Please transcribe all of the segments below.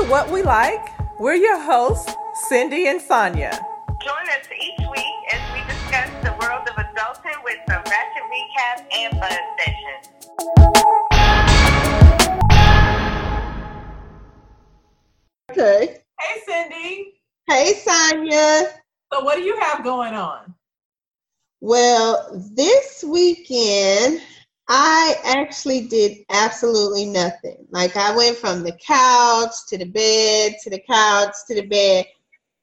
to What We Like. We're your hosts, Cindy and Sonia. Join us each week as we discuss the world of adulthood with some ratchet recaps and buzz sessions. Okay. Hey, Cindy. Hey, Sonia. So, what do you have going on? Well, this weekend, I actually did absolutely nothing. Like, I went from the couch to the bed to the couch to the bed,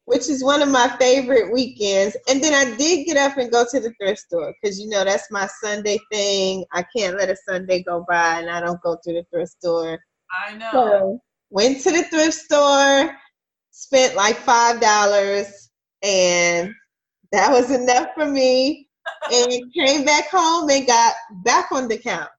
which is one of my favorite weekends. And then I did get up and go to the thrift store because, you know, that's my Sunday thing. I can't let a Sunday go by and I don't go to the thrift store. I know. So, went to the thrift store, spent like $5, and that was enough for me and came back home and got back on the couch.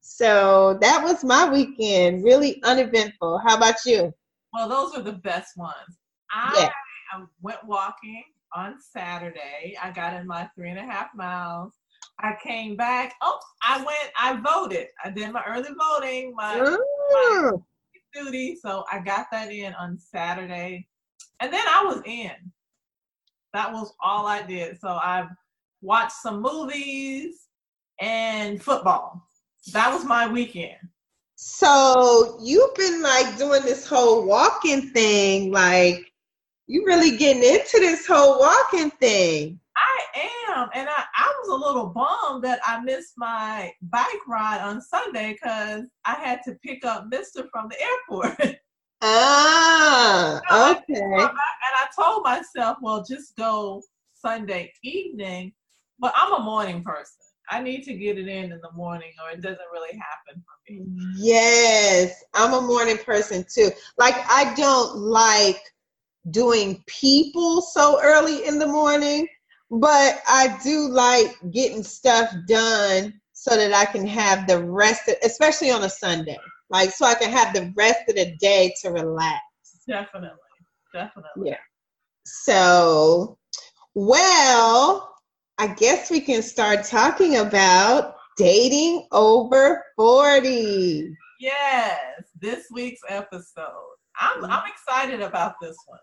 So that was my weekend, really uneventful. How about you? Well, those are the best ones. I yeah. went walking on Saturday. I got in my three and a half miles. I came back. Oh, I went, I voted. I did my early voting, my, my oh. duty. So I got that in on Saturday. And then I was in. That was all I did. So I've watch some movies, and football. That was my weekend. So you've been like doing this whole walking thing, like you really getting into this whole walking thing. I am, and I, I was a little bummed that I missed my bike ride on Sunday because I had to pick up Mister from the airport. Ah, okay. And I told myself, well, just go Sunday evening but I'm a morning person. I need to get it in in the morning or it doesn't really happen for me. Yes, I'm a morning person too. Like I don't like doing people so early in the morning, but I do like getting stuff done so that I can have the rest of, especially on a Sunday. Like so I can have the rest of the day to relax. Definitely. Definitely. Yeah. So, well, I guess we can start talking about dating over 40. Yes, this week's episode. I'm I'm excited about this one.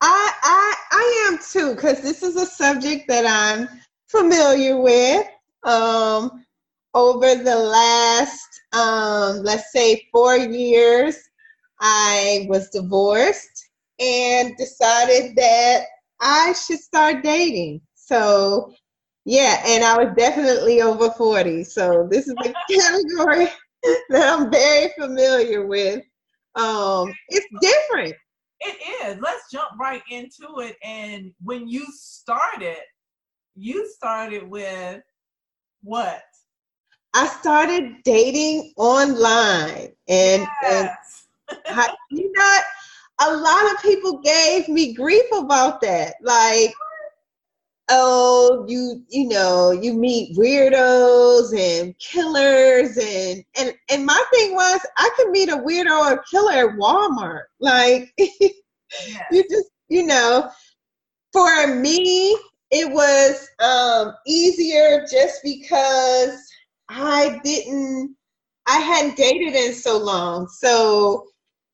I I I am too cuz this is a subject that I'm familiar with. Um over the last um let's say 4 years I was divorced and decided that I should start dating. So, yeah, and I was definitely over 40. So, this is a category that I'm very familiar with. Um, it's different. It is. Let's jump right into it. And when you started, you started with what? I started dating online, and, yes. and I, you know, a lot of people gave me grief about that. Like, oh you you know you meet weirdos and killers and and and my thing was i could meet a weirdo or a killer at walmart like yes. you just you know for me it was um easier just because i didn't i hadn't dated in so long so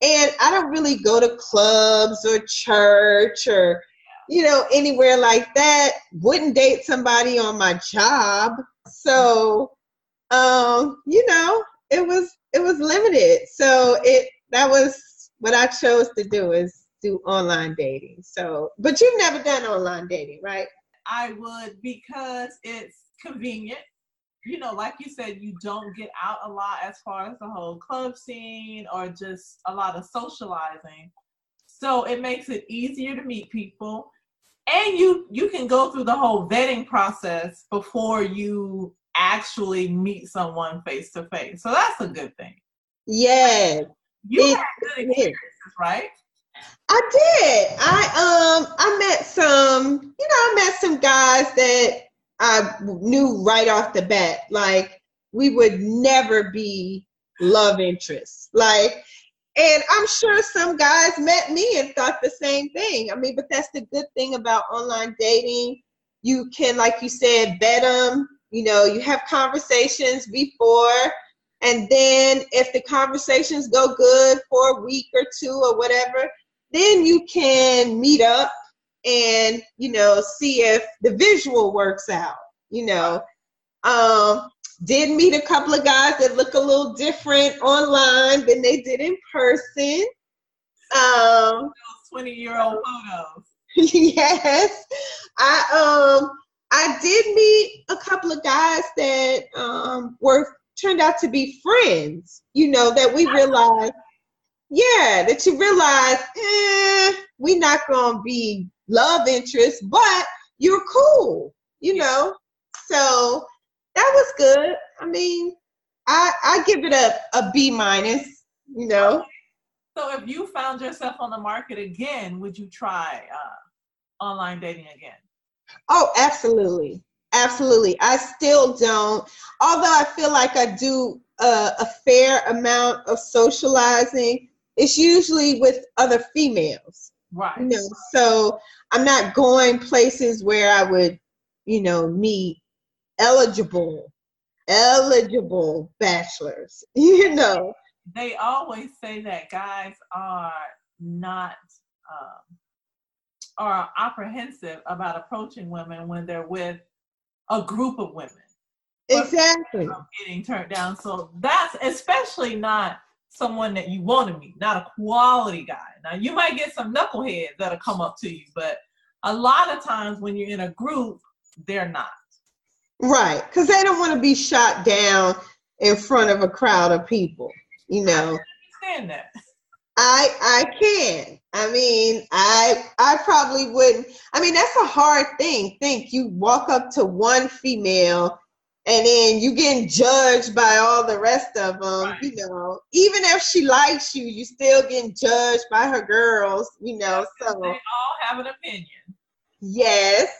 and i don't really go to clubs or church or you know, anywhere like that. Wouldn't date somebody on my job. So, um, you know, it was it was limited. So it that was what I chose to do is do online dating. So, but you've never done online dating, right? I would because it's convenient. You know, like you said, you don't get out a lot as far as the whole club scene or just a lot of socializing. So it makes it easier to meet people and you you can go through the whole vetting process before you actually meet someone face to face. So that's a good thing. Yes. You it, had good experiences, right? I did. I um I met some, you know, I met some guys that I knew right off the bat, like we would never be love interests. Like and I'm sure some guys met me and thought the same thing. I mean, but that's the good thing about online dating. You can, like you said, bet them. You know, you have conversations before And then if the conversations go good for a week or two or whatever, then you can meet up and, you know, see if the visual works out, you know. Um, did meet a couple of guys that look a little different online than they did in person. Um, 20 year old photos. yes. I um I did meet a couple of guys that um were turned out to be friends, you know, that we realized, yeah, that you realize, eh, we're not gonna be love interests, but you're cool, you know. So that was good. I mean, I I give it a, a B minus, you know. So if you found yourself on the market again, would you try uh, online dating again? Oh, absolutely. Absolutely. I still don't, although I feel like I do a, a fair amount of socializing, it's usually with other females. Right. You know, so I'm not going places where I would, you know, meet eligible, eligible bachelors, you know. They always say that guys are not um, are apprehensive about approaching women when they're with a group of women. Exactly. Getting turned down. So that's especially not someone that you want to meet, not a quality guy. Now you might get some knuckleheads that'll come up to you, but a lot of times when you're in a group, they're not. Right, because they don't want to be shot down in front of a crowd of people. You know. I understand that. I I can. I mean, I I probably wouldn't. I mean, that's a hard thing. Think you walk up to one female and then you getting judged by all the rest of them. Right. You know, even if she likes you, you still getting judged by her girls. You know, so they all have an opinion. Yes.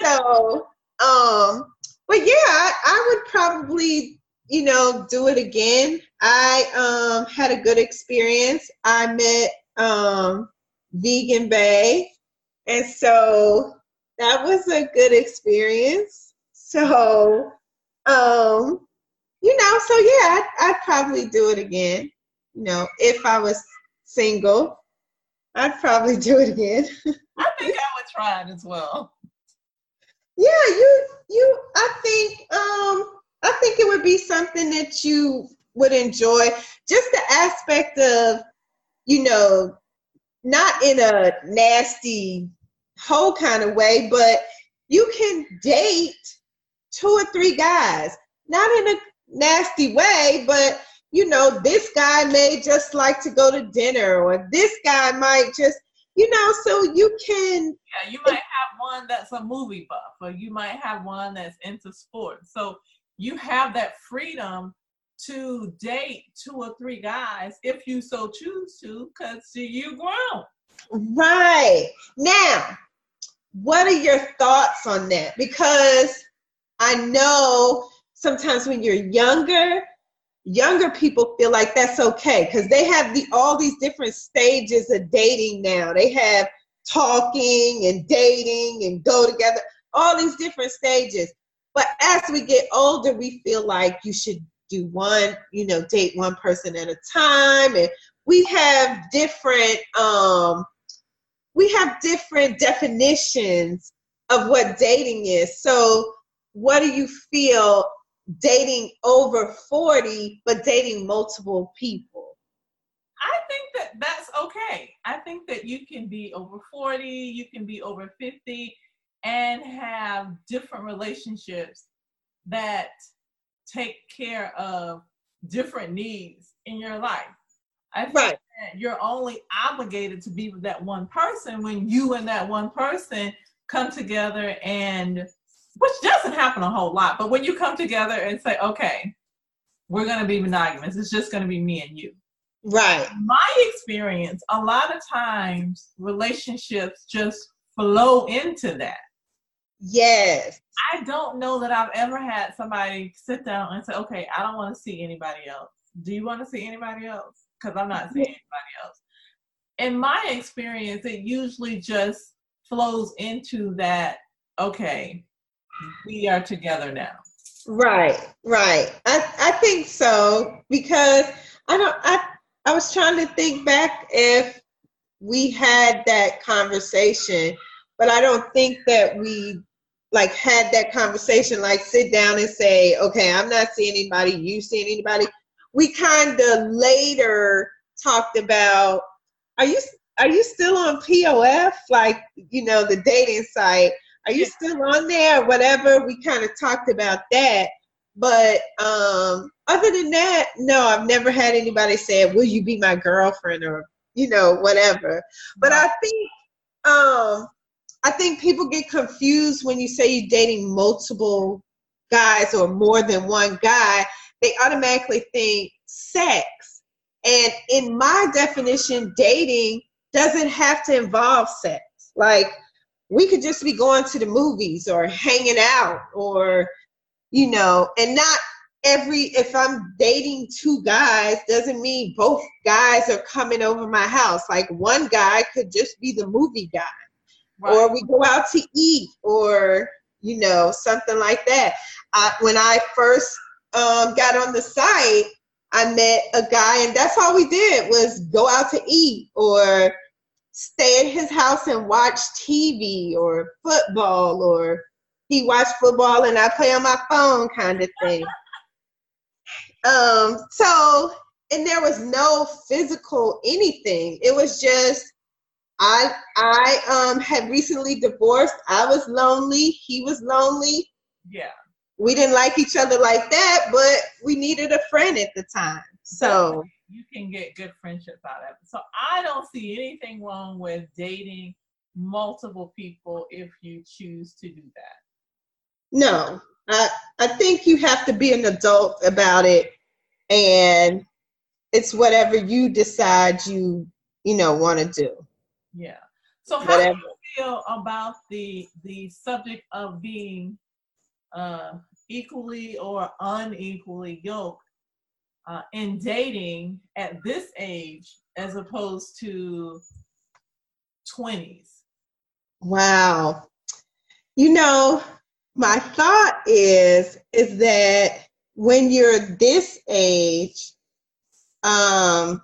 So, um, but yeah, I, would probably you know, do it again. I um, had a good experience. I met um, Vegan Bay, and so that was a good experience. So, um, you know, so yeah, I'd, I'd probably do it again. You know, if I was single, I'd probably do it again. I think I would try it as well. Yeah, you, you. I think um, I think it would be something that you would enjoy. Just the aspect of, you know, not in a nasty whole kind of way, but you can date two or three guys, not in a nasty way, but you know, this guy may just like to go to dinner, or this guy might just, you know, so you can. Yeah, you might have one that's a movie buff, or you might have one that's into sports. So you have that freedom to date two or three guys if you so choose to, because you grown. Right. Now, what are your thoughts on that? Because I know sometimes when you're younger, younger people feel like that's okay because they have the all these different stages of dating now. They have talking and dating and go together, all these different stages. But as we get older, we feel like you should do one, you know, date one person at a time. And we have different um we have different definitions of what dating is. So what do you feel dating over 40 but dating multiple people? I think that that's okay. I think that you can be over 40, you can be over 50, and have different relationships that take care of different needs in your life. I think right. that you're only obligated to be with that one person when you and that one person come together and which doesn't happen a whole lot, but when you come together and say, okay, we're going to be monogamous, it's just going to be me and you. Right. My experience, a lot of times relationships just flow into that. Yes. I don't know that I've ever had somebody sit down and say, okay, I don't want to see anybody else. Do you want to see anybody else? Because I'm not seeing anybody else. In my experience, it usually just flows into that, okay, we are together now. Right, right. I, I think so because I don't I I was trying to think back if we had that conversation, but I don't think that we like had that conversation, like sit down and say, okay, I'm not seeing anybody, you seeing anybody. We kind of later talked about, are you are you still on POF, like you know the dating site? Are you still on there? Whatever. We kind of talked about that, but um, other than that, no, I've never had anybody say, "Will you be my girlfriend?" or you know whatever. But I think um, I think people get confused when you say you're dating multiple guys or more than one guy. They automatically think sex. And in my definition, dating doesn't have to involve sex. Like we could just be going to the movies or hanging out or you know, and not every if I'm dating two guys doesn't mean both guys are coming over my house. Like one guy could just be the movie guy. Right. Or we go out to eat or you know, something like that. I, when I first um, got on the site, I met a guy, and that's all we did was go out to eat or stay at his house and watch TV or football, or he watched football and I play on my phone, kind of thing. um, so, and there was no physical anything. It was just I I um had recently divorced. I was lonely. He was lonely. Yeah we didn't like each other like that, but we needed a friend at the time. So you can get good friendships out of it. So I don't see anything wrong with dating multiple people if you choose to do that. No, I I think you have to be an adult about it, and it's whatever you decide you you know want to do. Yeah. So how whatever. do you feel about the the subject of being uh, equally or unequally yoked uh, in dating at this age as opposed to 20s? Wow. You know, my thought is is that when you're this age, um,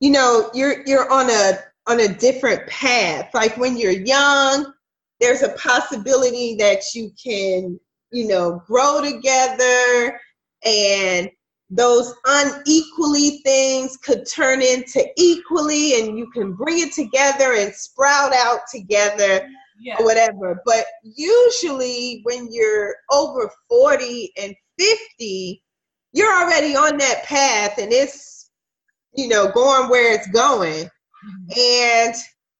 you know, you're you're on a on a different path. Like when you're young, there's a possibility that you can you know, grow together and those unequally things could turn into equally and you can bring it together and sprout out together yeah. or whatever. But usually when you're over 40 and 50, you're already on that path and it's, you know, going where it's going. Mm-hmm. And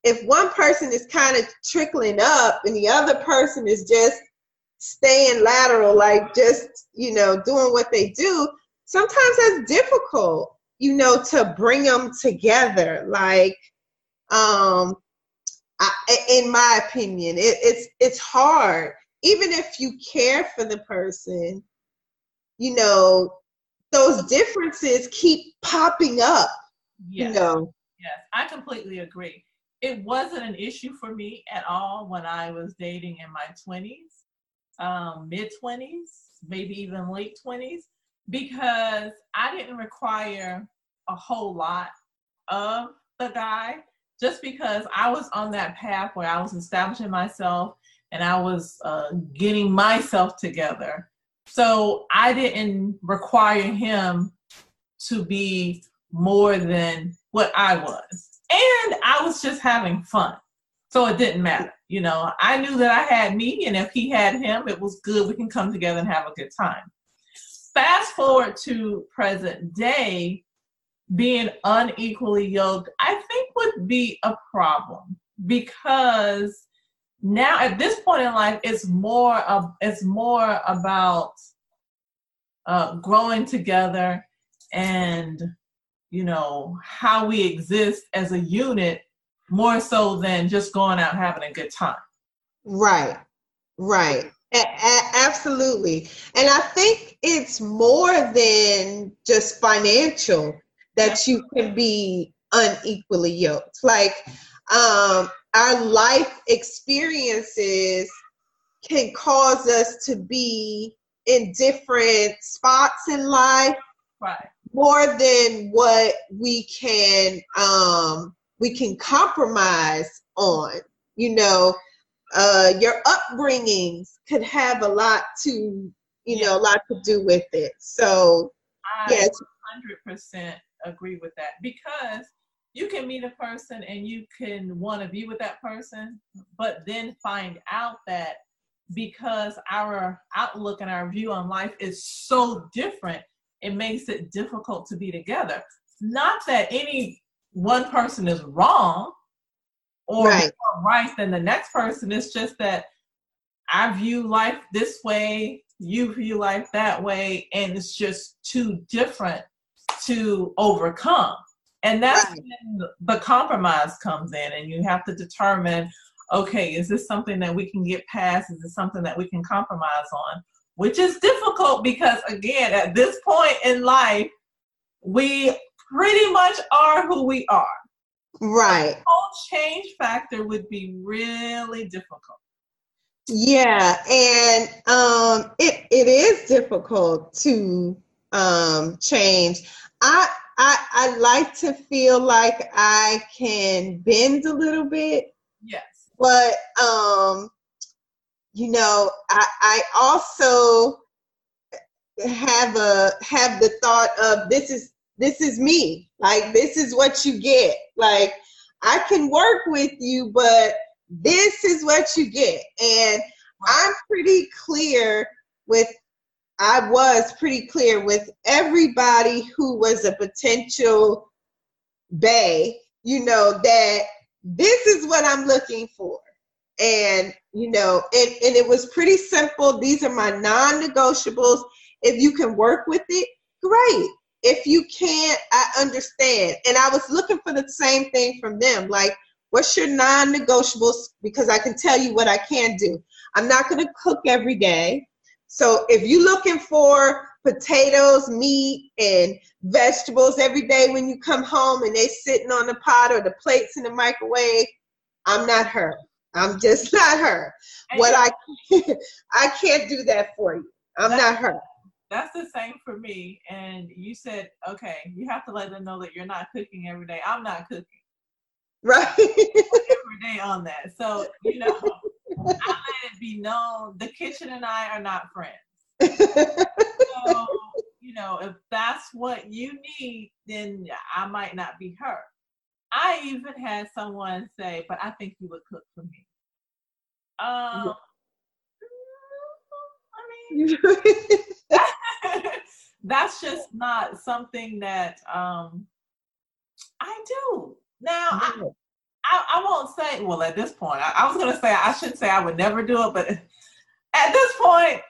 if one person is kind of trickling up and the other person is just staying lateral, like just, you know, doing what they do, sometimes that's difficult, you know, to bring them together. Like, um, I, in my opinion, it, it's it's hard. Even if you care for the person, you know, those differences keep popping up. Yes. You know. Yes, I completely agree. It wasn't an issue for me at all when I was dating in my 20s um, mid 20s, maybe even late 20s, because I didn't require a whole lot of the guy just because I was on that path where I was establishing myself and I was uh, getting myself together. So I didn't require him to be more than what I was. And I was just having fun. So it didn't matter. You know, I knew that I had me, and if he had him, it was good. We can come together and have a good time. Fast forward to present day, being unequally yoked, I think would be a problem because now at this point in life, it's more of it's more about uh, growing together and you know how we exist as a unit more so than just going out having a good time. Right, right. Absolutely. And I think it's more than just financial that you can be unequally yoked. Like um, our life experiences can cause us to be in different spots in life. Right. More than what we can um we can compromise on. You know, uh your upbringings could have a lot to you Yeah. know, a lot to do with it. So I yes, 100% agree with that because you can meet a person and you can want to be with that person, but then find out that because our outlook and our view on life is so different, it makes it difficult to be together. Not that any one person is wrong or Right. more right than the next person, it's just that I view life this way, you view life that way, and it's just too different to overcome. And that's Right. when the compromise comes in, and you have to determine okay, is this something that we can get past? Is this something that we can compromise on? Which is difficult because, again, at this point in life, we pretty much are who we are. Right. Whole change factor would be really difficult. Yeah, and um, it it is difficult to um, change. I, I I like to feel like I can bend a little bit, Yes. but um, you know, I I also have a have the thought of this is this is me. Like this is what you get. Like I can work with you, but this is what you get. And I'm pretty clear with I was pretty clear with everybody who was a potential bay, you know, that this is what I'm looking for. And, you know, and, and it was pretty simple. These are my non negotiables. If you can work with it, great. If you can't, I understand. And I was looking for the same thing from them. Like, what's your non negotiables? Because I can tell you what I can do. I'm not going to cook every day. So if you're looking for potatoes, meat, and vegetables every day when you come home and they sitting on the pot or the plates in the microwave, I'm not her. I'm just not her. What I I can't do that for you. I'm not her. That's the same for me. And you said, okay, you have to let them know that you're not cooking every day. I'm not cooking Right? every day on that. So, you know, I let it be known the kitchen and I are not friends. So, you know, if that's what you need, then I might not be her. I even had someone say, but I think you would cook for me. Um, mean, that's just not something that um I do. Now I, I, I won't say well at this point. I, I was gonna say I shouldn't say I would never do it, but at this point,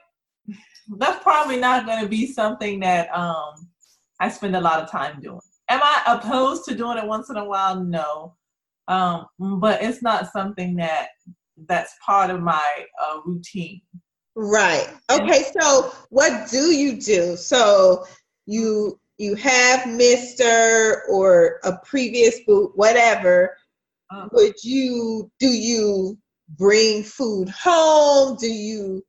that's probably not gonna be something that um I spend a lot of time doing. Am I opposed to doing it once in a while? No. Um, but it's not something that that's part of my uh, routine. Right. Okay, so what do you do? So you you have Mr. or a previous boot, whatever. Uh, Would you do you bring food home? Do you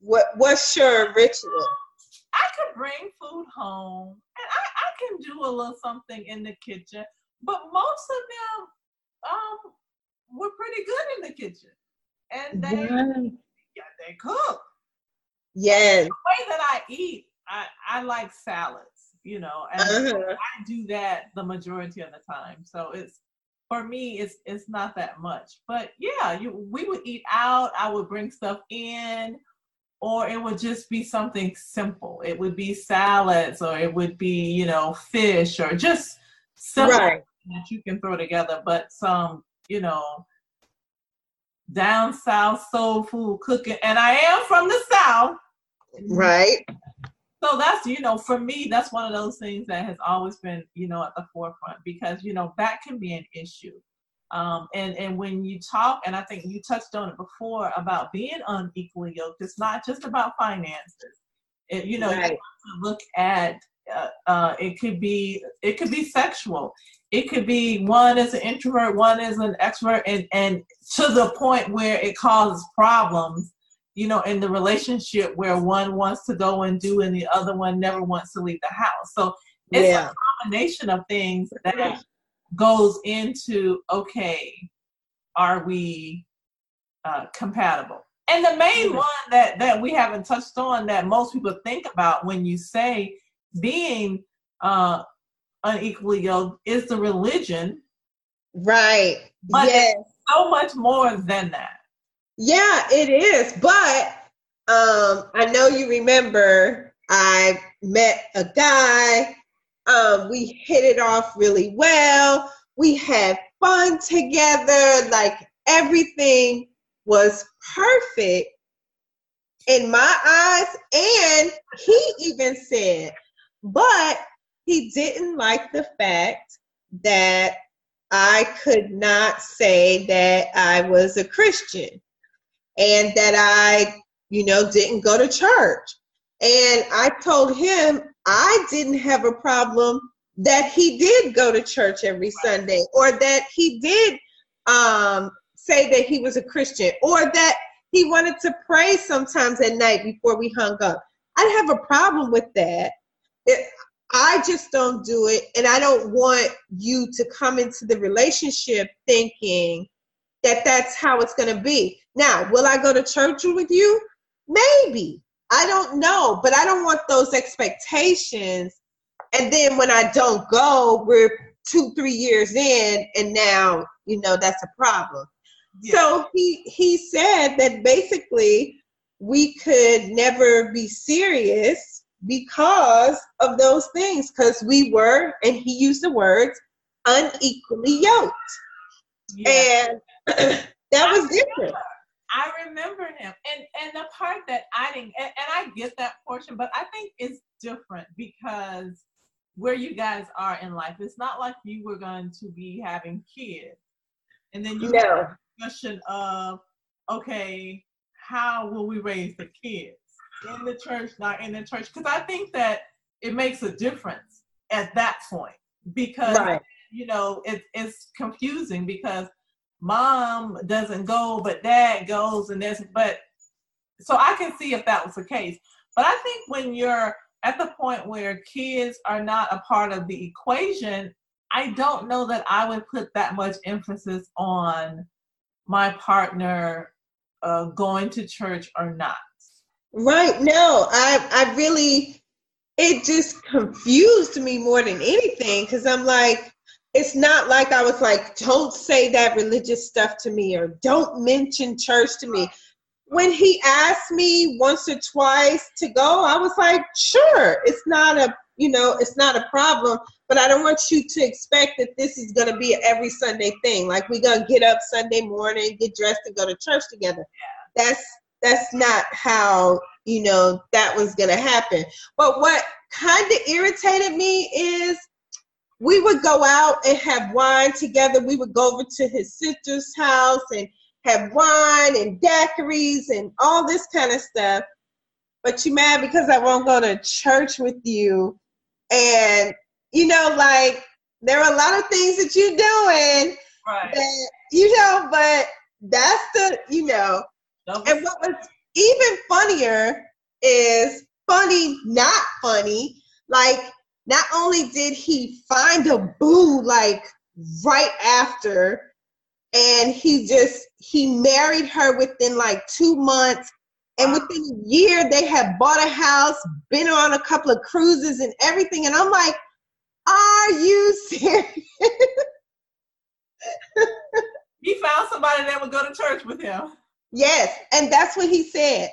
what what's your ritual? I could bring food home and I, I can do a little something in the kitchen, but most of them um were pretty good in the kitchen. And they yeah, they cook. Yes. The way that I eat, I, I like salads, you know, and Uh-huh. I do that the majority of the time. So it's for me it's it's not that much. But yeah, you we would eat out, I would bring stuff in or it would just be something simple. It would be salads or it would be, you know, fish or just simple Right. that you can throw together, but some, you know, down south soul food cooking. And I am from the south. Right. So that's, you know, for me, that's one of those things that has always been, you know, at the forefront because, you know, that can be an issue. Um, and, and when you talk, and I think you touched on it before about being unequally yoked, it's not just about finances. It, you know, you Right. to look at uh, uh, it could be it could be sexual. It could be one is an introvert, one is an extrovert, and and to the point where it causes problems you know, in the relationship where one wants to go and do and the other one never wants to leave the house. So it's yeah. a combination of things that goes into okay, are we uh, compatible? And the main mm-hmm. one that that we haven't touched on that most people think about when you say being uh, unequally yoked is the religion. Right. But yes. so much more than that. Yeah, it is. But um, I know you remember I met a guy. Um, we hit it off really well. We had fun together. Like everything was perfect in my eyes. And he even said, but he didn't like the fact that I could not say that I was a Christian and that I, you know, didn't go to church. And I told him I didn't have a problem that he did go to church every Sunday or that he did um, say that he was a Christian or that he wanted to pray sometimes at night before we hung up. I'd have a problem with that. It, I just don't do it. And I don't want you to come into the relationship thinking that that's how it's going to be. Now, will I go to church with you? Maybe. I don't know, but I don't want those expectations. And then when I don't go, we're two, three years in, and now, you know, that's a problem. Yeah. So he he said that basically we could never be serious because of those things, because we were, and he used the words, unequally yoked. Yeah. And that was different. I remember him, and and the part that I didn't, and, and I get that portion, but I think it's different because where you guys are in life, it's not like you were going to be having kids, and then you no. have a discussion of, okay, how will we raise the kids in the church, not in the church? Because I think that it makes a difference at that point because right. you know it, it's confusing because mom doesn't go, but dad goes, and there's but so I can see if that was the case. But I think when you're at the point where kids are not a part of the equation, I don't know that I would put that much emphasis on my partner uh, going to church or not. Right. No, I I really it just confused me more than anything because I'm like, it's not like I was like, don't say that religious stuff to me or don't mention church to me. When he asked me once or twice to go, I was like, sure, it's not a, you know, it's not a problem, but I don't want you to expect that this is going to be every Sunday thing. Like we're going to get up Sunday morning, get dressed and go to church together. That's that's not how, you know, that was going to happen. But what kind of irritated me is we would go out and have wine together. We would go over to his sister's house and have wine and daiquiris and all this kind of stuff. But you mad because I won't go to church with you. And, you know, like, there are a lot of things that you're doing right. that, you know, but that's the, you know. And what was even funnier is funny, not funny. Like, not only did he find a boo like right after, and he just he married her within like two months. And within a year, they had bought a house, been on a couple of cruises and everything. And I'm like, are you serious? he found somebody that would go to church with him. Yes, and that's what he said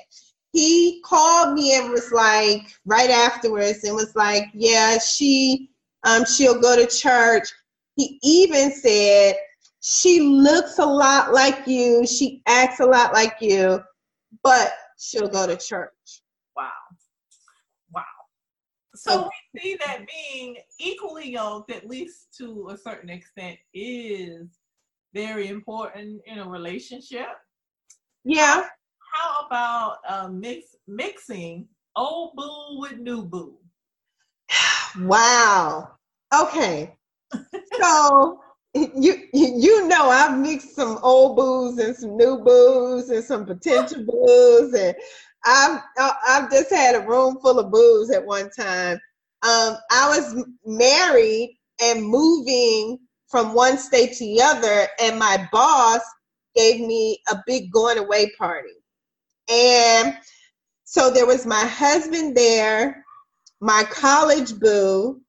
he called me and was like right afterwards and was like, yeah, she um she'll go to church. He even said she looks a lot like you, she acts a lot like you, but she'll go to church. Wow. Wow. So we see that being equally yoked, at least to a certain extent, is very important in a relationship. Yeah how about uh, mix mixing old boo with new boo? Wow. Okay. so you you know I've mixed some old booze and some new booze and some potential booze and I've I've just had a room full of booze at one time. Um, I was married and moving from one state to the other, and my boss gave me a big going away party, and so there was my husband there, my college boo,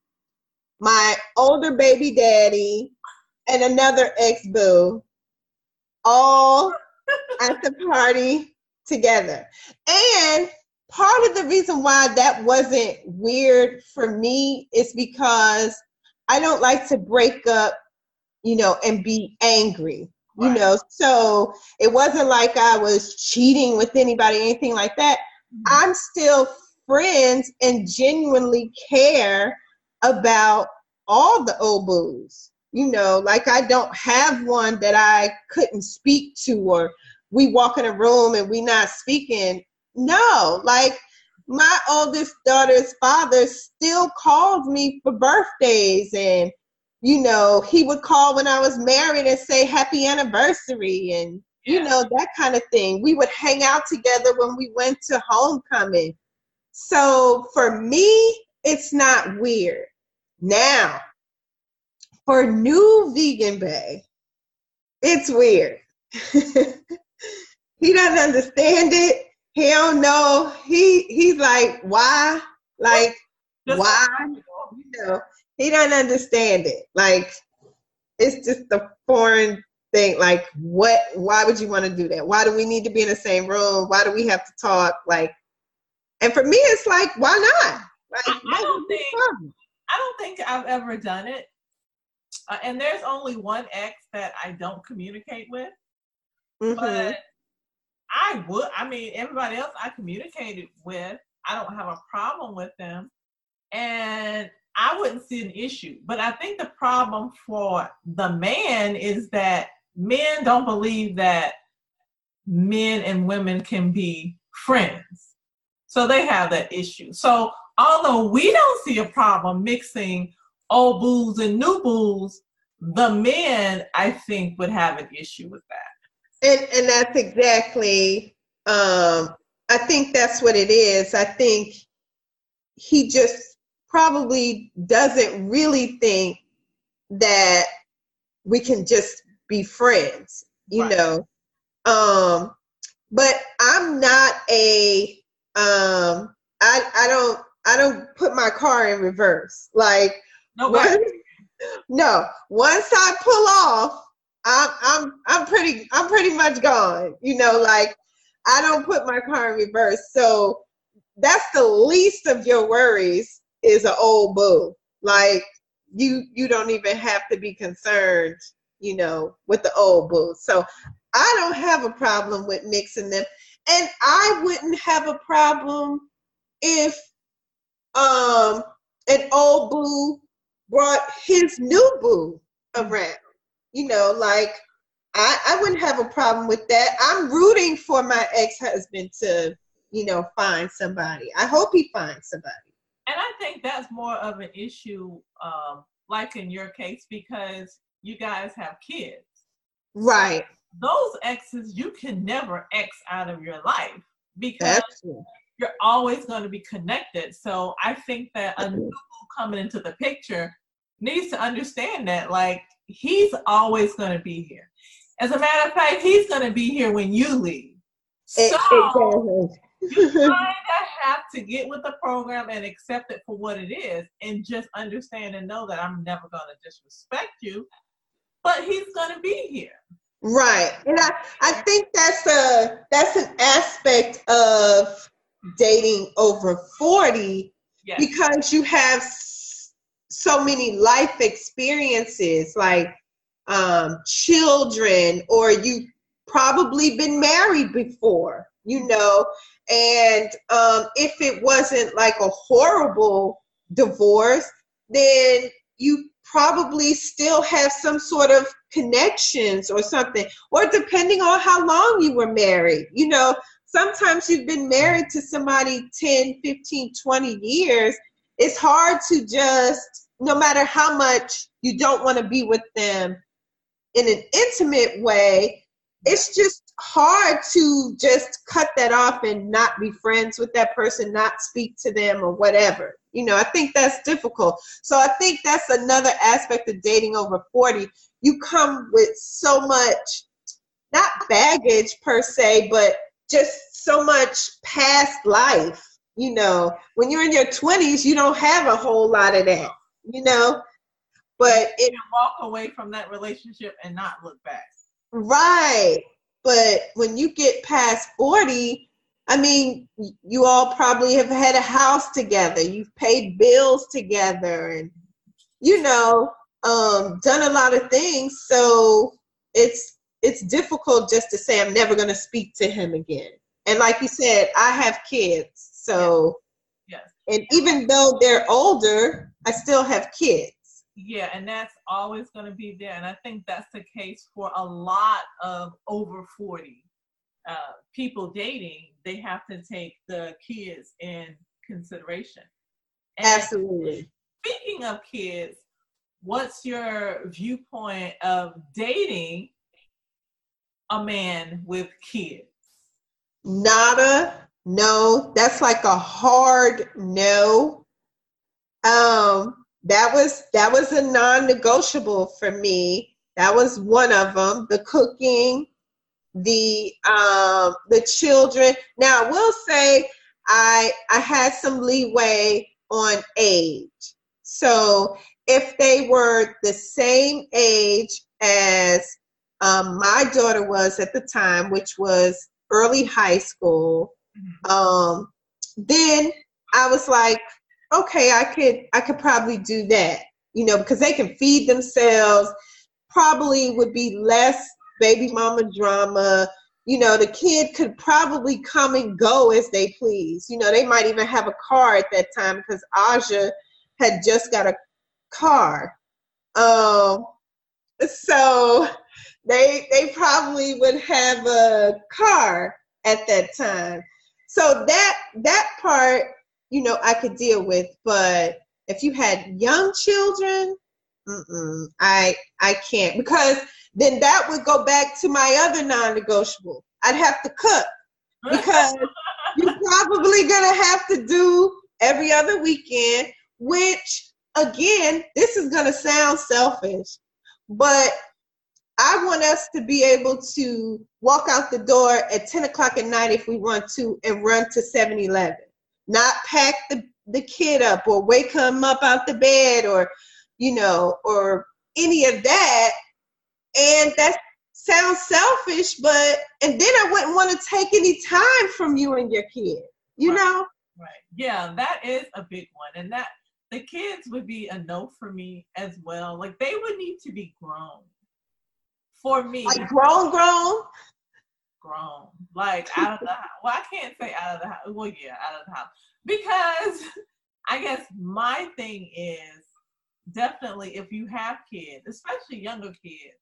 my older baby daddy, and another ex boo, all at the party together. And part of the reason why that wasn't weird for me is because I don't like to break up, you know, and be angry. You right. know, so it wasn't like I was cheating with anybody, anything like that. Mm-hmm. I'm still friends and genuinely care about all the boos you know, like I don't have one that I couldn't speak to or we walk in a room and we not speaking. No, like my oldest daughter's father still calls me for birthdays and you know, he would call when I was married and say happy anniversary and yeah. you know, that kind of thing. We would hang out together when we went to homecoming. So for me, it's not weird. Now, for new vegan bay, it's weird. he doesn't understand it. He don't know. He he's like, why? Like, why? You know, he doesn't understand it. Like, it's just a foreign thing. Like, what? Why would you want to do that? Why do we need to be in the same room? Why do we have to talk? Like, and for me, it's like, why not? Like, I, I don't think. I don't think I've ever done it. Uh, and there's only one ex that I don't communicate with. Mm-hmm. But I would, I mean, everybody else I communicated with, I don't have a problem with them. And I wouldn't see an issue. But I think the problem for the man is that men don't believe that men and women can be friends. So they have that issue. So although we don't see a problem mixing old bulls and new bulls, the men I think would have an issue with that. And and that's exactly um I think that's what it is. I think he just probably doesn't really think that we can just be friends, you right. know. Um but I'm not a um I I don't I don't put my car in reverse. Like no, no. Once I pull off, I'm I'm I'm pretty I'm pretty much gone. You know, like I don't put my car in reverse. So that's the least of your worries is an old boo. Like you you don't even have to be concerned, you know, with the old boo. So I don't have a problem with mixing them. And I wouldn't have a problem if um an old boo brought his new boo around. You know, like I, I wouldn't have a problem with that. I'm rooting for my ex-husband to, you know, find somebody. I hope he finds somebody. And I think that's more of an issue, um, like in your case, because you guys have kids. Right. Those exes you can never ex out of your life because you're always going to be connected. So I think that a new coming into the picture needs to understand that like he's always going to be here. As a matter of fact, he's going to be here when you leave. So you kind of have to get with the program and accept it for what it is, and just understand and know that I'm never going to disrespect you, but he's going to be here. Right, and I I think that's a that's an aspect of dating over forty yes. because you have so many life experiences like um, children or you've probably been married before you know and um, if it wasn't like a horrible divorce then you probably still have some sort of connections or something. Or depending on how long you were married you know? Sometimes you've been married to somebody 10 15 20 years it's hard to just no matter how much you don't want to be with them in an intimate way, it's just hard to just cut that off and not be friends with that person, not speak to them or whatever. You know, I think that's difficult. So I think that's another aspect of dating over 40. You come with so much, not baggage per se, but just so much past life. You know, when you're in your 20s, you don't have a whole lot of that, you know. But it walk away from that relationship and not look back. Right. But when you get past 40, I mean, you all probably have had a house together. You've paid bills together and, you know, um, done a lot of things. So it's it's difficult just to say I'm never going to speak to him again. And like you said, I have kids. So, yes. and even though they're older, I still have kids. Yeah, and that's always going to be there. And I think that's the case for a lot of over 40 uh, people dating. They have to take the kids in consideration. And Absolutely. Speaking of kids, what's your viewpoint of dating a man with kids? Nada, no. That's like a hard no. Um, that was that was a non-negotiable for me. That was one of them. The cooking, the um, the children. Now I will say I I had some leeway on age. So if they were the same age as um, my daughter was at the time, which was early high school, mm-hmm. um, then I was like, okay, I could I could probably do that, you know, because they can feed themselves. Probably would be less baby mama drama. You know, the kid could probably come and go as they please. You know, they might even have a car at that time because Aja had just got a car. Um, so they they probably would have a car at that time. So that that part you know, I could deal with. But if you had young children, I I can't because then that would go back to my other non-negotiable. I'd have to cook because you're probably gonna have to do every other weekend, which again, this is gonna sound selfish, but I want us to be able to walk out the door at 10 o'clock at night if we want to and run to 7 Eleven not pack the, the kid up or wake him up out the bed or, you know, or any of that. And that sounds selfish, but, and then I wouldn't want to take any time from you and your kid, you right. know? Right. Yeah, that is a big one. And that, the kids would be a no for me as well. Like they would need to be grown for me. Like grown, grown? Grown, like out of the house. Well, I can't say out of the house. Well, yeah, out of the house because I guess my thing is definitely if you have kids, especially younger kids,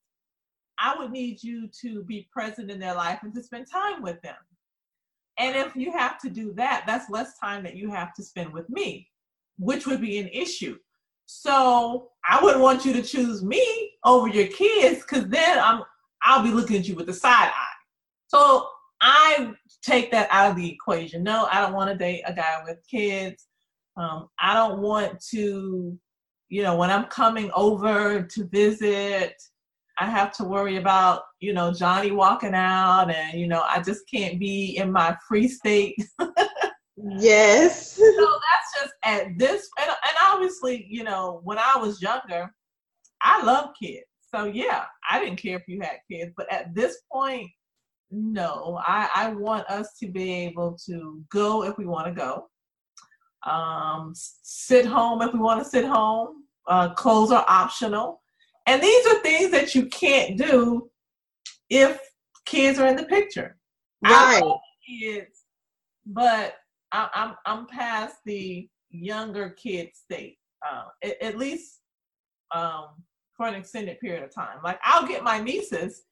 I would need you to be present in their life and to spend time with them. And if you have to do that, that's less time that you have to spend with me, which would be an issue. So I wouldn't want you to choose me over your kids because then I'm I'll be looking at you with a side eye. So I take that out of the equation. No, I don't want to date a guy with kids. Um, I don't want to, you know, when I'm coming over to visit, I have to worry about, you know, Johnny walking out and, you know, I just can't be in my free state. yes. So that's just at this, and, and obviously, you know, when I was younger, I love kids. So yeah, I didn't care if you had kids, but at this point, no, I, I want us to be able to go if we want to go, um, sit home if we want to sit home. Uh, clothes are optional. And these are things that you can't do if kids are in the picture. Right. kids, but I, am I'm, I'm past the younger kid state, uh, at, at, least um, for an extended period of time. Like I'll get my nieces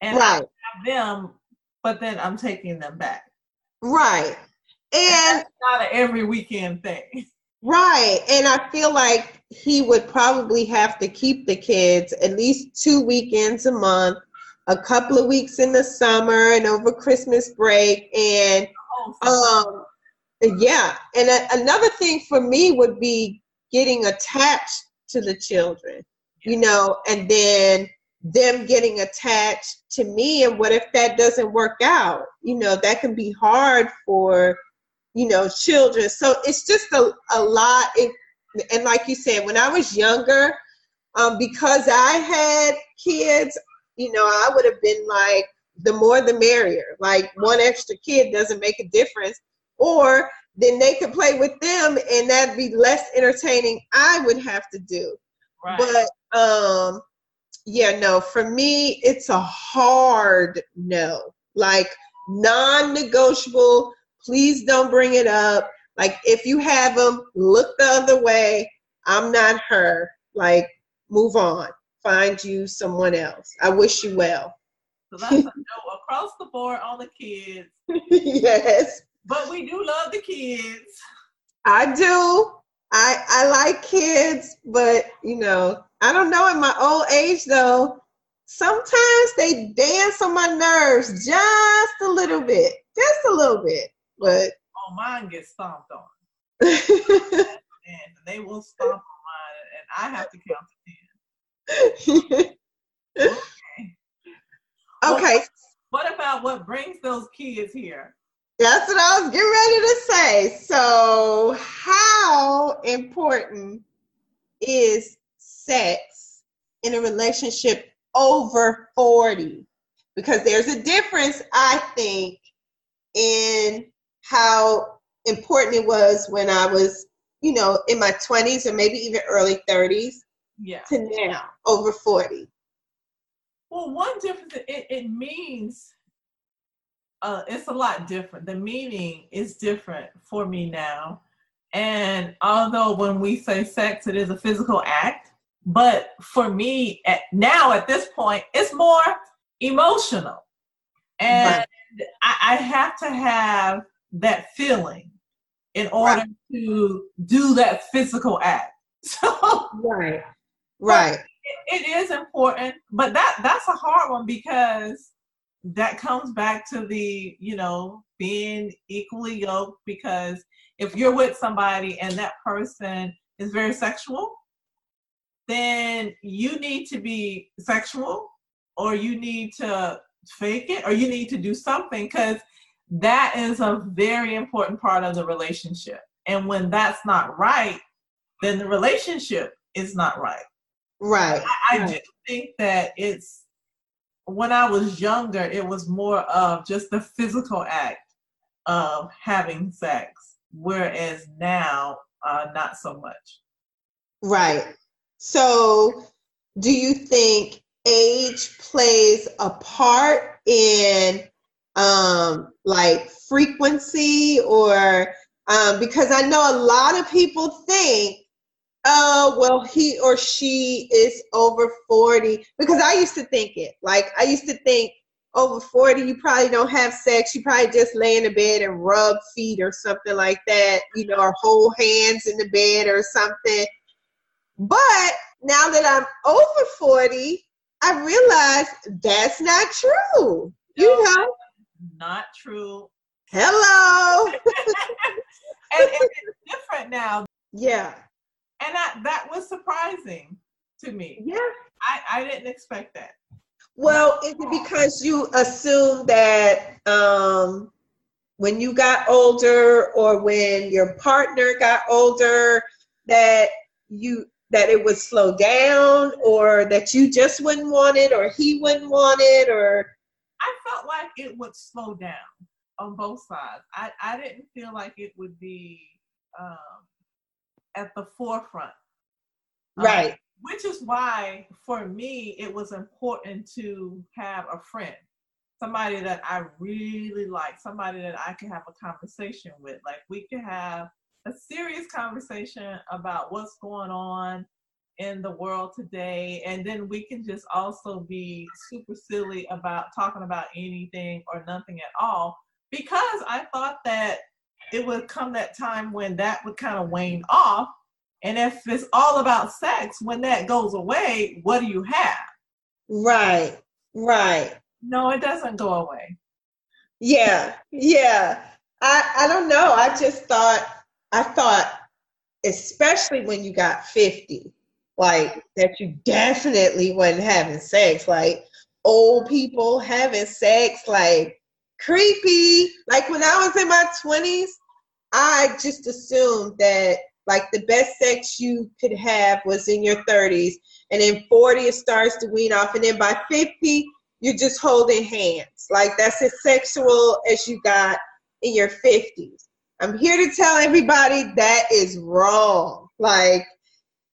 and right. Have them, but then I'm taking them back. Right. And not an every weekend thing. Right. And I feel like he would probably have to keep the kids at least two weekends a month, a couple of weeks in the summer and over Christmas break. And um, yeah, and a, another thing for me would be getting attached to the children, you know, and then them getting attached to me. And what if that doesn't work out? You know, that can be hard for, you know, children. So it's just a, a lot. It, and like you said, when I was younger, um, because I had kids, you know, I would have been like, the more the merrier. Like one extra kid doesn't make a difference. Or then they could play with them and that'd be less entertaining I would have to do. Right. But um yeah, no, for me it's a hard no. Like non-negotiable, please don't bring it up. Like if you have them, look the other way. I'm not her. Like move on. Find you someone else. I wish you well. So that's a no across the board on the kids. yes. But we do love the kids. I do. I I like kids, but you know, I don't know in my old age though. Sometimes they dance on my nerves just a little bit. Just a little bit. But oh mine gets stomped on. and they will stomp on mine and I have to count to ten. okay. Okay. What about what brings those kids here? That's what I was getting ready to say. So, how important is sex in a relationship over 40? Because there's a difference, I think, in how important it was when I was, you know, in my 20s or maybe even early 30s yeah. to now, over 40. Well, one difference, it, it means uh, it's a lot different. The meaning is different for me now. And although when we say sex, it is a physical act, but for me at, now at this point, it's more emotional. And right. I, I, have to have that feeling in order right. to do that physical act. So right, right. It, it is important, but that that's a hard one because that comes back to the you know being equally yoked because if you're with somebody and that person is very sexual then you need to be sexual or you need to fake it or you need to do something because that is a very important part of the relationship and when that's not right then the relationship is not right right i, I right. do think that it's when I was younger, it was more of just the physical act of having sex, whereas now, uh, not so much. Right. So, do you think age plays a part in um, like frequency or um, because I know a lot of people think oh well he or she is over 40 because i used to think it. Like i used to think over 40 you probably don't have sex. You probably just lay in the bed and rub feet or something like that you know or hold hands in the bed or something. But now that i'm over 40 i realize that's not true. No, you know? Not true. Hello. And, and it's different now. Yeah and that that was surprising to me. Yeah, I I didn't expect that. Well, is it because you assumed that um, when you got older or when your partner got older that you that it would slow down or that you just wouldn't want it or he wouldn't want it or I felt like it would slow down on both sides. I, I didn't feel like it would be um, at the forefront. Um, right. Um, which is why, for me, it was important to have a friend, somebody that I really like, somebody that I can have a conversation with. Like, we can have a serious conversation about what's going on in the world today. And then we can just also be super silly about talking about anything or nothing at all. Because I thought that it would come that time when that would kind of wane off And if it's all about sex, when that goes away, what do you have? Right, right. No, it doesn't go away. Yeah, yeah. I I don't know. I just thought I thought especially when you got 50, like that you definitely wasn't having sex. Like old people having sex, like creepy. Like when I was in my 20s, I just assumed that like the best sex you could have was in your 30s, and then 40 it starts to wean off, and then by 50 you're just holding hands. Like that's as sexual as you got in your 50s. I'm here to tell everybody that is wrong. Like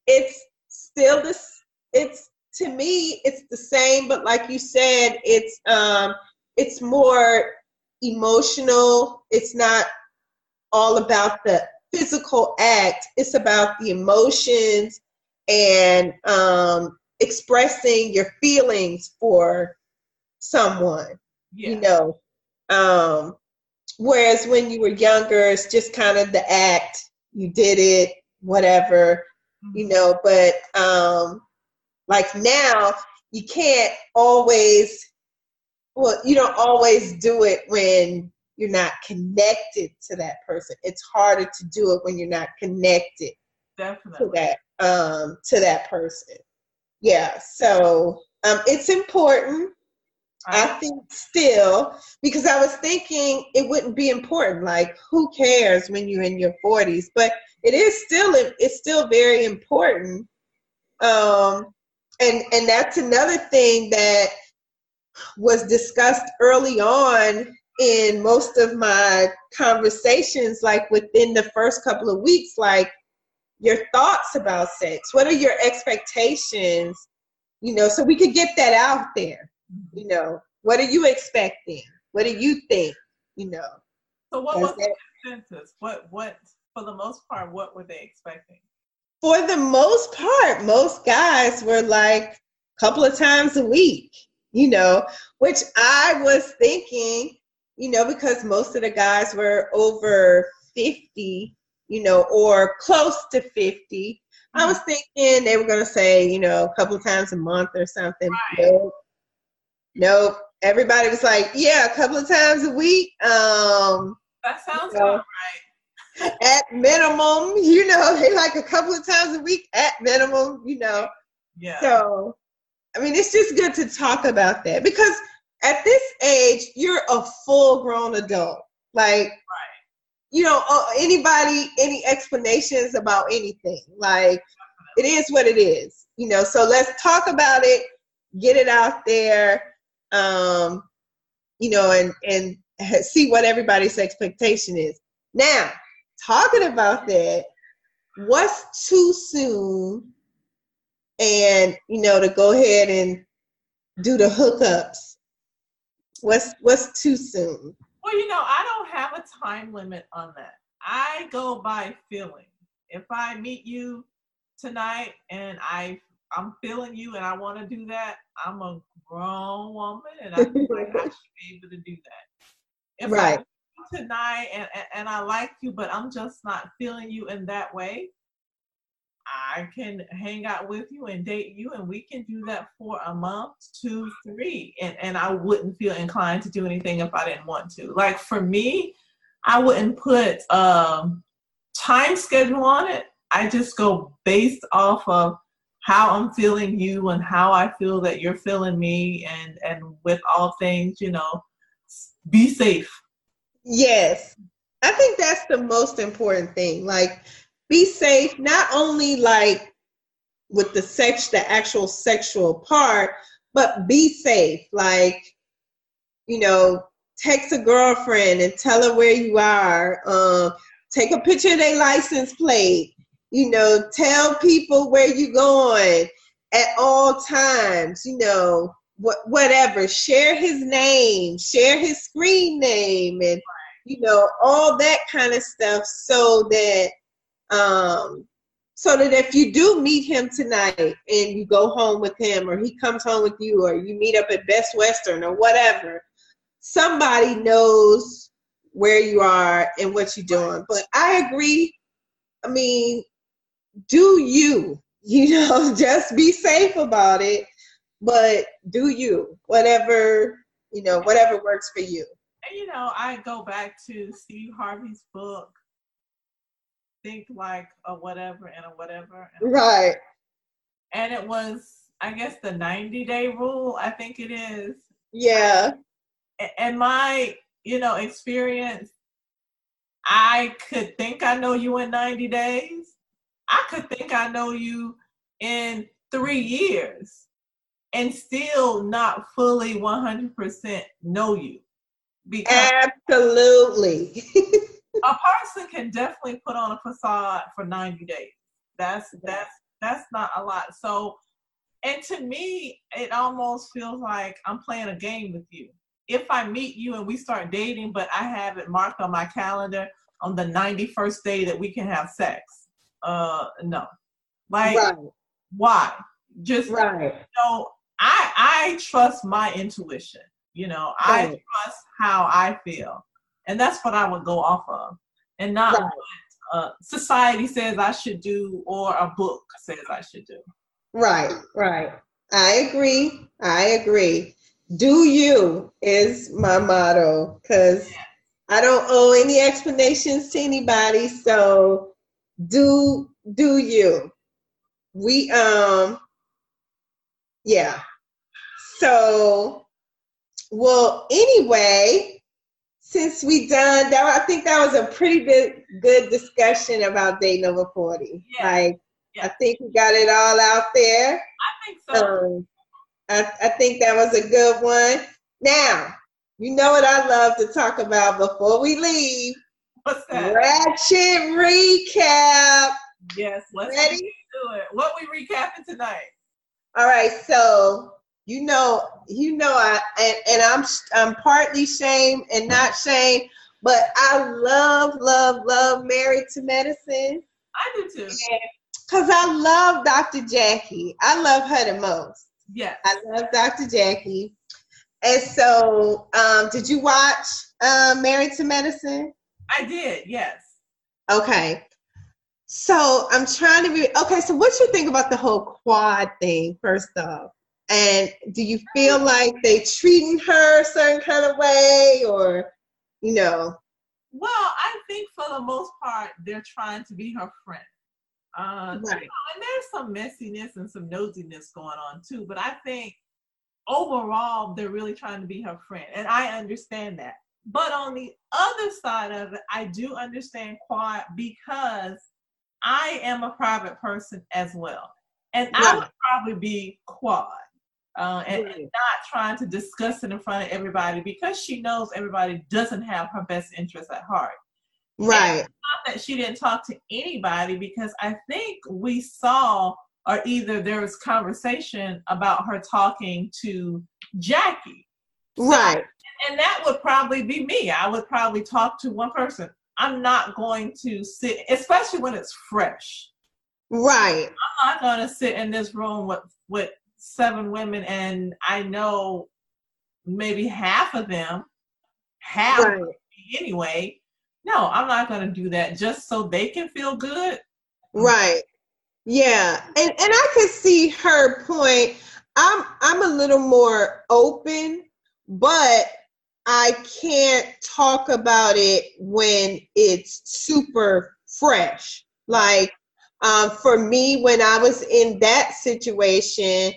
it's still this it's to me it's the same but like you said it's um it's more emotional. It's not all about the physical act. It's about the emotions and um expressing your feelings for someone. Yeah. You know. Um Whereas when you were younger, it's just kind of the act. You did it, whatever, mm-hmm. you know. But um, like now, you can't always. Well, you don't always do it when you're not connected to that person. It's harder to do it when you're not connected Definitely. to that um, to that person. Yeah. So um, it's important I think still, because I was thinking it wouldn't be important. Like, who cares when you're in your 40s? But it is still it's still very important. Um, and and that's another thing that was discussed early on in most of my conversations, like within the first couple of weeks, like your thoughts about sex. What are your expectations? You know, so we could get that out there mm-hmm. you know, what are you expecting? What do you think? You know. So what was that, the consensus? What what for the most part, what were they expecting? For the most part, most guys were like a couple of times a week, you know, which I was thinking, you know, because most of the guys were over 50, you know, or close to 50. I was mm-hmm. thinking they were going to say, you know, a couple of times a month or something. Right. Nope. Everybody was like, yeah, a couple of times a week. Um, that sounds you know, right. At minimum, you know, they like a couple of times a week at minimum, you know. Yeah. So, I mean, it's just good to talk about that because at this age, you're a full grown adult. Like, right. you know, uh, anybody, any explanations about anything. Like, it is what it is, you know. So let's talk about it, get it out there um, you know, and and see what everybody's expectation is. Now, talking about that, what's too soon? And you know, to go ahead and do the hookups. What's what's too soon? Well, you know, I don't have a time limit on that. I go by feeling. If I meet you tonight and I I'm feeling you and I want to do that, I'm a grown woman and I feel like I should be able to do that. If right. I tonight and, and, and I like you, but I'm just not feeling you in that way, I can hang out with you and date you and we can do that for a month, two, three. And and I wouldn't feel inclined to do anything if I didn't want to. Like for me, I wouldn't put um time schedule on it. I just go based off of how I'm feeling you and how I feel that you're feeling me and and with all things, you know, be safe. Yes. I think that's the most important thing. Like be safe not only like with the sex the actual sexual part, but be safe. Like you know, text a girlfriend and tell her where you are. Um, take a picture of their license plate you know, tell people where you're going at all times, you know, what whatever. Share his name, share his screen name and you know, all that kind of stuff so that um so that if you do meet him tonight and you go home with him or he comes home with you or you meet up at Best Western or whatever, somebody knows where you are and what you're doing. But I agree. I mean, do you. You know, just be safe about it, but do you. Whatever, you know, whatever works for you. And you know, I go back to Steve Harvey's book, Think Like a Whatever and a Whatever. And right. And it was, I guess, the 90 day rule, I think it is. Yeah. And my, you know, experience, I could think I know you in 90 days I could think I know you in three years and still not fully 100% know you. Because Absolutely. a person can definitely put on a facade for 90 days. That's that's that's not a lot. So and to me, it almost feels like I'm playing a game with you. If I meet you and we start dating, but I have it marked on my calendar on the 91st day that we can have sex uh no like right. why just right you know i i trust my intuition you know right. i trust how i feel and that's what i would go off of. And not right. what uh, society says i should do or a book says i should do. Right right. I agree. I agree. Do you is my motto because yeah. i don't owe any explanations to anybody. So do do you. We um yeah. So well anyway since we done that i think that was a pretty good good discussion about day number 40 yeah. like yeah. i think we got it all out there i think so um, I, I think that was a good one now you know what i love to talk about before we leave What's that? Ratchet recap. Yes, let's Ready? do it. What we recapping tonight? All right, so you know, you know, I and, and I'm I'm partly shame and not shame, but I love, love, love Married to Medicine. I do too. Because I love Dr. Jackie. I love her the most. Yeah. I love Dr. Jackie. And so, um, did you watch uh, Married to Medicine? I did, yes. Okay. So I'm trying to be okay. So what you think about the whole quad thing, first off? And do you feel like they treating her a certain kind of way or you know? Well, I think for the most part they're trying to be her friend. Uh, right. You know, and there's some messiness and some nosiness going on too, but I think overall they're really trying to be her friend. And I understand that. But on the other side of it, I do understand quad because I am a private person as well. And right. I would probably be quad. Uh, and, and, not trying to discuss it in front of everybody because she knows everybody doesn't have her best interest at heart. Right. not that she didn't talk to anybody because I think we saw, or either there was conversation about her talking to Jackie. Right and that would probably be me. I would probably talk to one person. I'm not going to sit, especially when it's fresh. Right. I'm not going to sit in this room with with seven women, and I know maybe half of them, half right. anyway. No, I'm not going to do that just so they can feel good. Right. Yeah, and and I could see her point. I'm I'm a little more open, but I can't talk about it when it's super fresh. Like um, for me, when I was in that situation,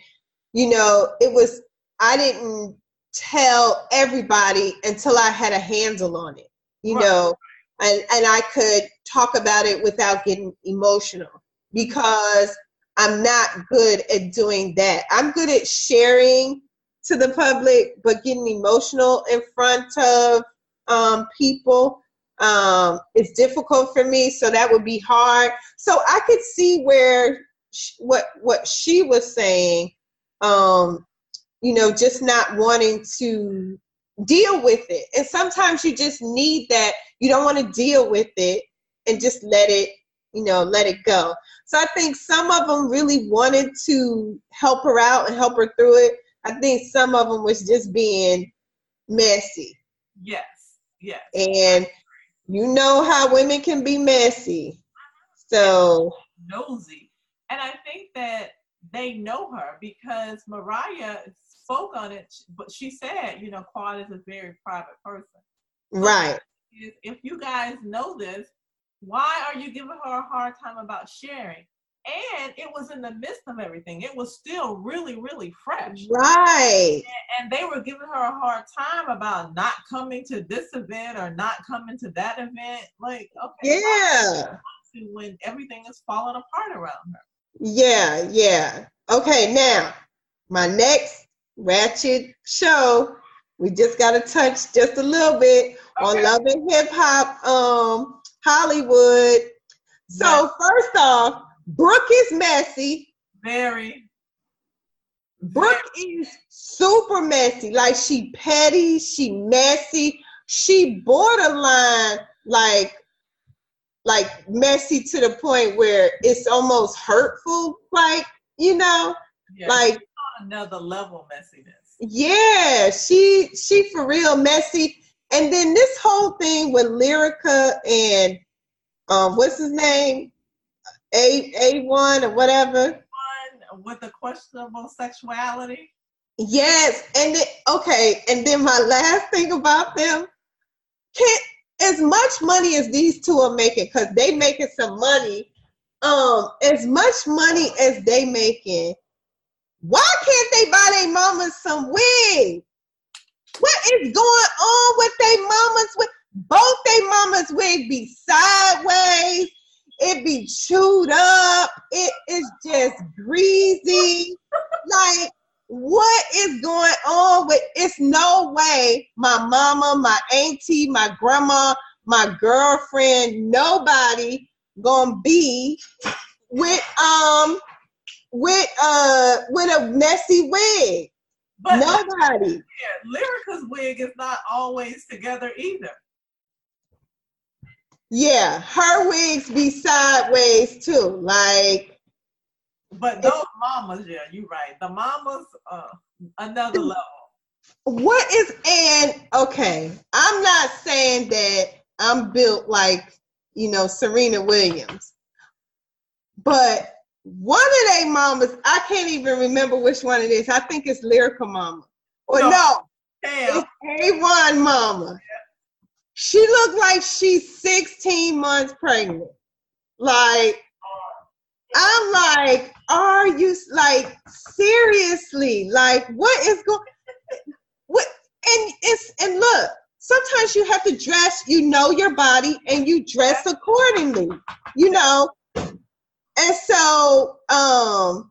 you know, it was, I didn't tell everybody until I had a handle on it, you right. know, and, and I could talk about it without getting emotional because I'm not good at doing that. I'm good at sharing to the public, but getting emotional in front of um, people um, is difficult for me. So that would be hard. So I could see where sh- what what she was saying. Um, you know, just not wanting to deal with it. And sometimes you just need that. You don't want to deal with it and just let it, you know, let it go. So I think some of them really wanted to help her out and help her through it. I think some of them was just being messy. Yes, yes. And you know how women can be messy. So nosy. And I think that they know her because Mariah spoke on it, but she said, you know, Quad is a very private person. Right. If, if you guys know this, why are you giving her a hard time about sharing? And it was in the midst of everything. It was still really, really fresh. Right. And, and they were giving her a hard time about not coming to this event or not coming to that event. Like, okay. Yeah. When everything is falling apart around her. Yeah, yeah. Okay, now my next ratchet show, we just got to touch just a little bit okay. on Love and Hip Hop um Hollywood. So yes. first off, Brooke is messy. Very. Brooke Very. is super messy. Like she petty, she messy, she borderline like like messy to the point where it's almost hurtful. Like you know, yeah, like another level messiness. Yeah, she she for real messy. And then this whole thing with Lyrica and um, what's his name? A A one or whatever. One with the questionable sexuality. Yes, and then, okay, and then my last thing about them, can as much money as these two are making, because they making some money. Um, as much money as they making, why can't they buy their mamas some wigs? What is going on with their mamas? With both their mamas wig be sideways it be chewed up. It is just greasy. like, what is going on with it's no way my mama, my auntie, my grandma, my girlfriend, nobody gonna be with um with uh with a messy wig. But nobody. Yeah, Lyrica's wig is not always together either. Yeah, her wigs be sideways too. Like But those mamas, yeah, you're right. The mamas uh another level. What is and okay, I'm not saying that I'm built like, you know, Serena Williams. But one of they mamas, I can't even remember which one it is. I think it's Lyrica Mama. Or no, no it's A1 Mama. She looked like she's 16 months pregnant. Like, I'm like, are you like seriously? Like, what is going? What? And it's and look, sometimes you have to dress. You know your body, and you dress accordingly. You know, and so um,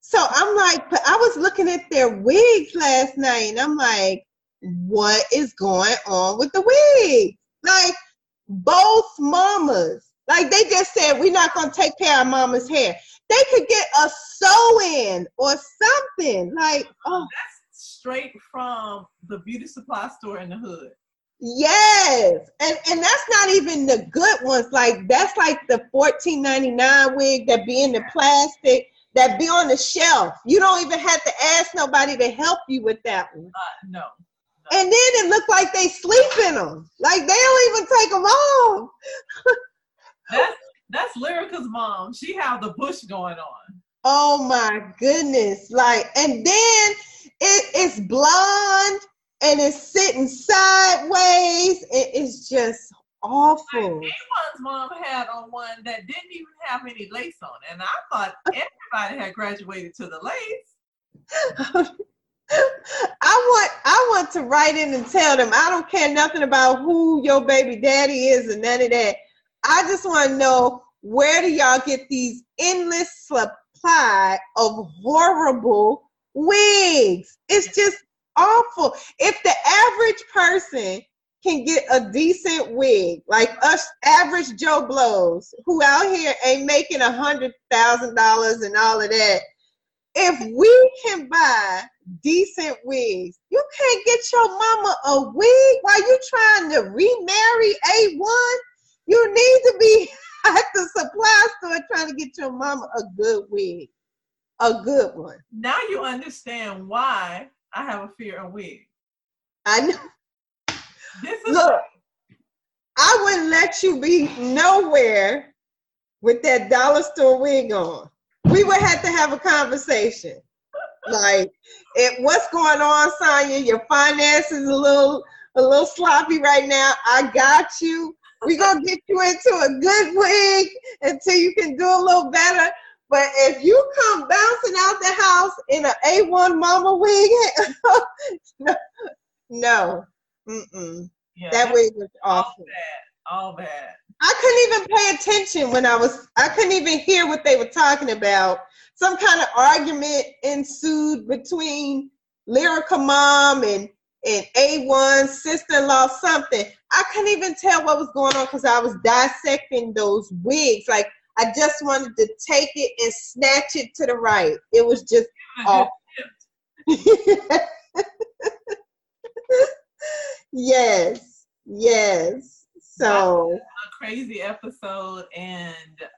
so I'm like, but I was looking at their wigs last night, and I'm like, what is going on with the wig? Like both mamas, like they just said, we're not gonna take care of mama's hair. They could get a sew-in or something. Like, oh, that's straight from the beauty supply store in the hood. Yes, and and that's not even the good ones. Like that's like the fourteen ninety nine wig that be in the plastic that be on the shelf. You don't even have to ask nobody to help you with that one. Uh, no. And then it looked like they sleep in them. Like they don't even take them off. that's that's Lyrica's mom. She have the bush going on. Oh my goodness. Like, and then it, it's blonde and it's sitting sideways. It is just awful. Like, A1's mom had on one that didn't even have any lace on. And I thought everybody had graduated to the lace. I want I want to write in and tell them I don't care nothing about who your baby daddy is and none of that. I just want to know where do y'all get these endless supply of horrible wigs? It's just awful. If the average person can get a decent wig, like us average Joe Blows, who out here ain't making a hundred thousand dollars and all of that, if we can buy decent wigs, you can't get your mama a wig while you trying to remarry A1. You need to be at the supply store trying to get your mama a good wig, a good one. Now you understand why I have a fear of wigs. I know. This is Look, I wouldn't let you be nowhere with that dollar store wig on. We would have to have a conversation. Like, it, what's going on, Sonya? Your finances a little a little sloppy right now. I got you. We're gonna get you into a good wig until you can do a little better. But if you come bouncing out the house in an A1 mama wig, no, no. Mm-mm. Yeah, that wig was all awful. bad. All bad. I couldn't even pay attention when I was, I couldn't even hear what they were talking about. Some kind of argument ensued between Lyrical Mom and, and A1, sister in law, something. I couldn't even tell what was going on because I was dissecting those wigs. Like, I just wanted to take it and snatch it to the right. It was just awful. yes, yes. So a crazy episode. And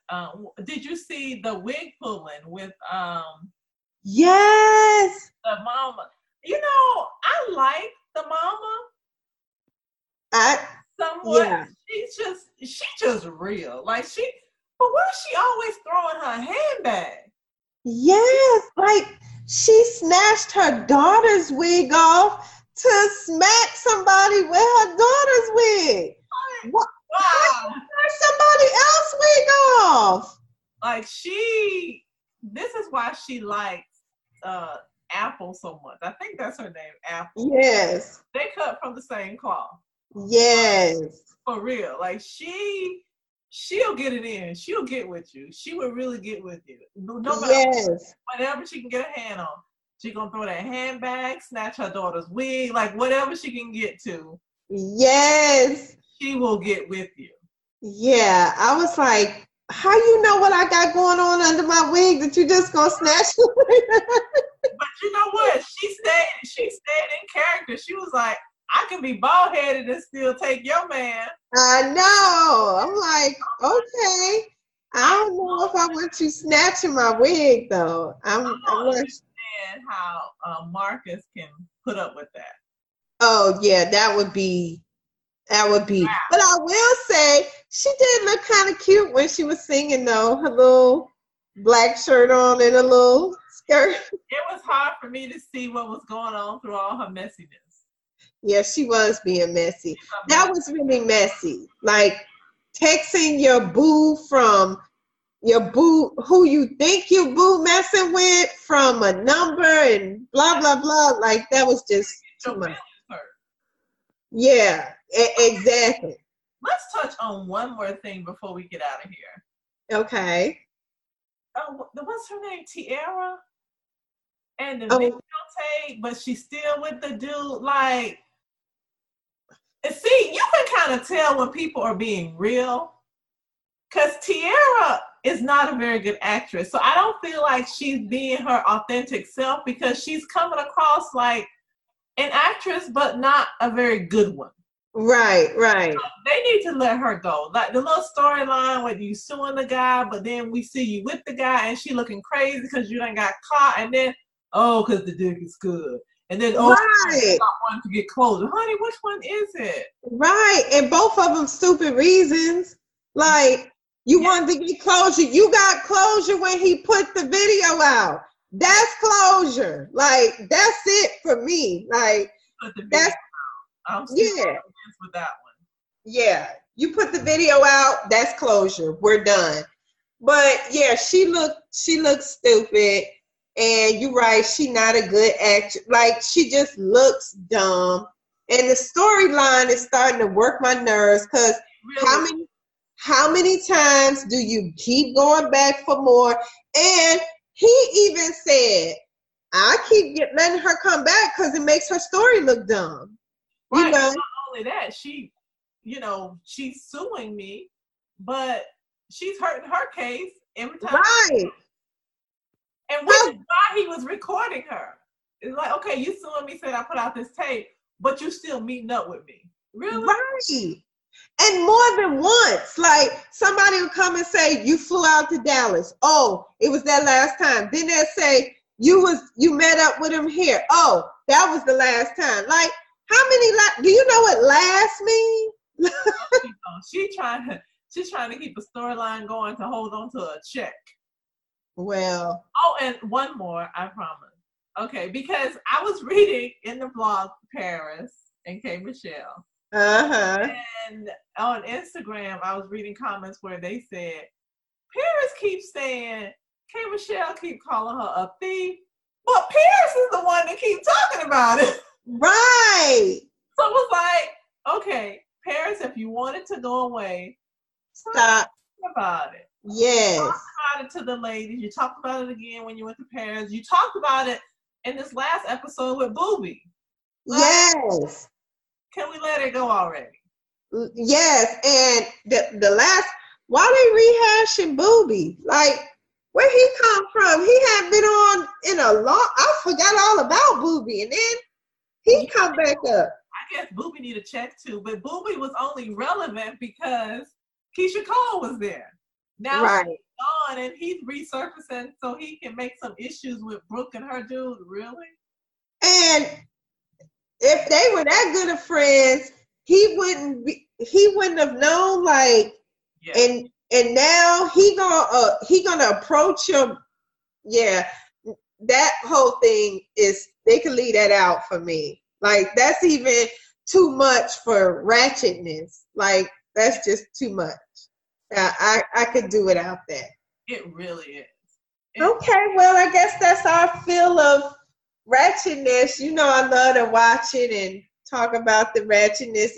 um, did you see the wig pulling with um yes, the mama? You know, I like the mama I somewhat. Yeah. She's just she's just real. Like she, but why is she always throwing her handbag? yes, like she snatched her daughter's wig off to smack somebody with her daughter's wig. What? Wow. Somebody else wig off. like she this is why she likes uh apple so much i think that's her name apple Yes, they cut from the same cloth yes, for real. Like she she'll get it in. She'll get with you. She will really get with you. No yes. whatever she can get a hand on she gonna throw that handbag snatch her daughter's wig like whatever she can get to. Yes. she will get with you. Yeah. I was like, how you know what I got going on under my wig that you just gonna snatch? but you know what? She stayed she stayed in character. She was like i can be bald headed and still take your man I know. I'm like, okay. I don't know if I want you snatching my wig though. I'm, I'm not, and how uh, Marcus can put up with that. oh yeah, that would be that would be. But I will say she did look kind of cute when she was singing though. Her little black shirt on and a little skirt. It was hard for me to see what was going on through all her messiness. Yeah, she was being messy. That was really messy. Like texting your boo from your boo who you think you boo messing with from a number and blah blah blah. Like that was just too much. Yeah, e- exactly. Let's touch on one more thing before we get out of here. Okay. Oh, wh- what's her name? Teairra. And the Oh. videotape, but she's still with the dude. Like, see, you can kind of tell when people are being real, because Teairra is not a very good actress. So I don't feel like she's being her authentic self because she's coming across like an actress, but not a very good one. Right, right. They need to let her go. Like the little storyline with you suing the guy, but then we see you with the guy and she looking crazy because you done got caught, and then oh, because the dick is good, and then oh, Right. wanting to get closer. Honey, which one is it? Right. And both of them stupid reasons. Like you Yeah. wanted to get closure. You got closure when he put the video out. That's closure. Like that's it for me. Like Put the video That's- I'm yeah. with that one. Yeah, you put the video out, that's closure. We're done. But yeah, she looked she looked stupid. And you're right, she not a good actress. Like she just looks dumb. And the storyline is starting to work my nerves because Really, how many how many times do you keep going back for more? And he even said, I keep get, letting her come back because it makes her story look dumb. You right, know? Not only that, she, you know, she's suing me, but she's hurting her case every time. Right. And which is why he was recording her. It's like, okay, you suing me, said I put out this tape, but you still meeting up with me. Really? Right. And more than once, like somebody will come and say, You flew out to Dallas. Oh, it was that last time. Then they'll say, You was you met up with him here. Oh, that was the last time. Like, how many la- do you know what last means? You uh, she trying to she's trying to keep a storyline going to hold on to a check. Well. Oh, and one more, I promise. Okay, because I was reading in the blog Paris and K Michelle. Uh-huh. And on Instagram, I was reading comments where they said, Paris keeps saying, K Michelle keep calling her a thief. But Paris is the one that keep talking about it. Right. So it was like, okay, Paris, if you wanted to go away, stop about it. Yes. You talked about it to the ladies. You talked about it again when you went to Paris. You talked about it in this last episode with Booby. Like, yes. Can we let it go already? Yes. And the the last why they rehashing Booby? Like where he come from? He had been on in a long I forgot all about Booby and then he come back up. I guess Booby need a check too, but Booby was only relevant because Keyshia Cole was there. Now right. he's gone and he's resurfacing so he can make some issues with Brooke and her dude. Really? And if they were that good of friends, he wouldn't be. He wouldn't have known. Like, yeah. and and now he gonna uh, he gonna approach him. Yeah, that whole thing is they can leave that out for me. Like that's even too much for ratchetness. Like that's just too much. I I, I could do without that. It really is. It, okay, well I guess that's our feel of ratchetness. You know I love to watch it and talk about the ratchetness.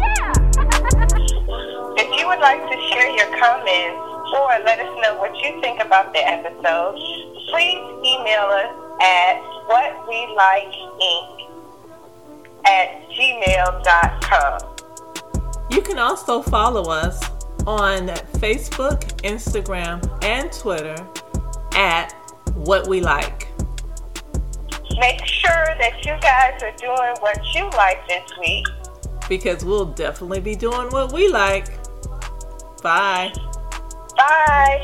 Yeah. if you would like to share your comments or let us know what you think about the episode, please email us at whatwelikeinc at gmail.com. You can also follow us on Facebook, Instagram, and Twitter at What We Like. Make sure that you guys are doing what you like this week. Because we'll definitely be doing what we like. Bye. Bye.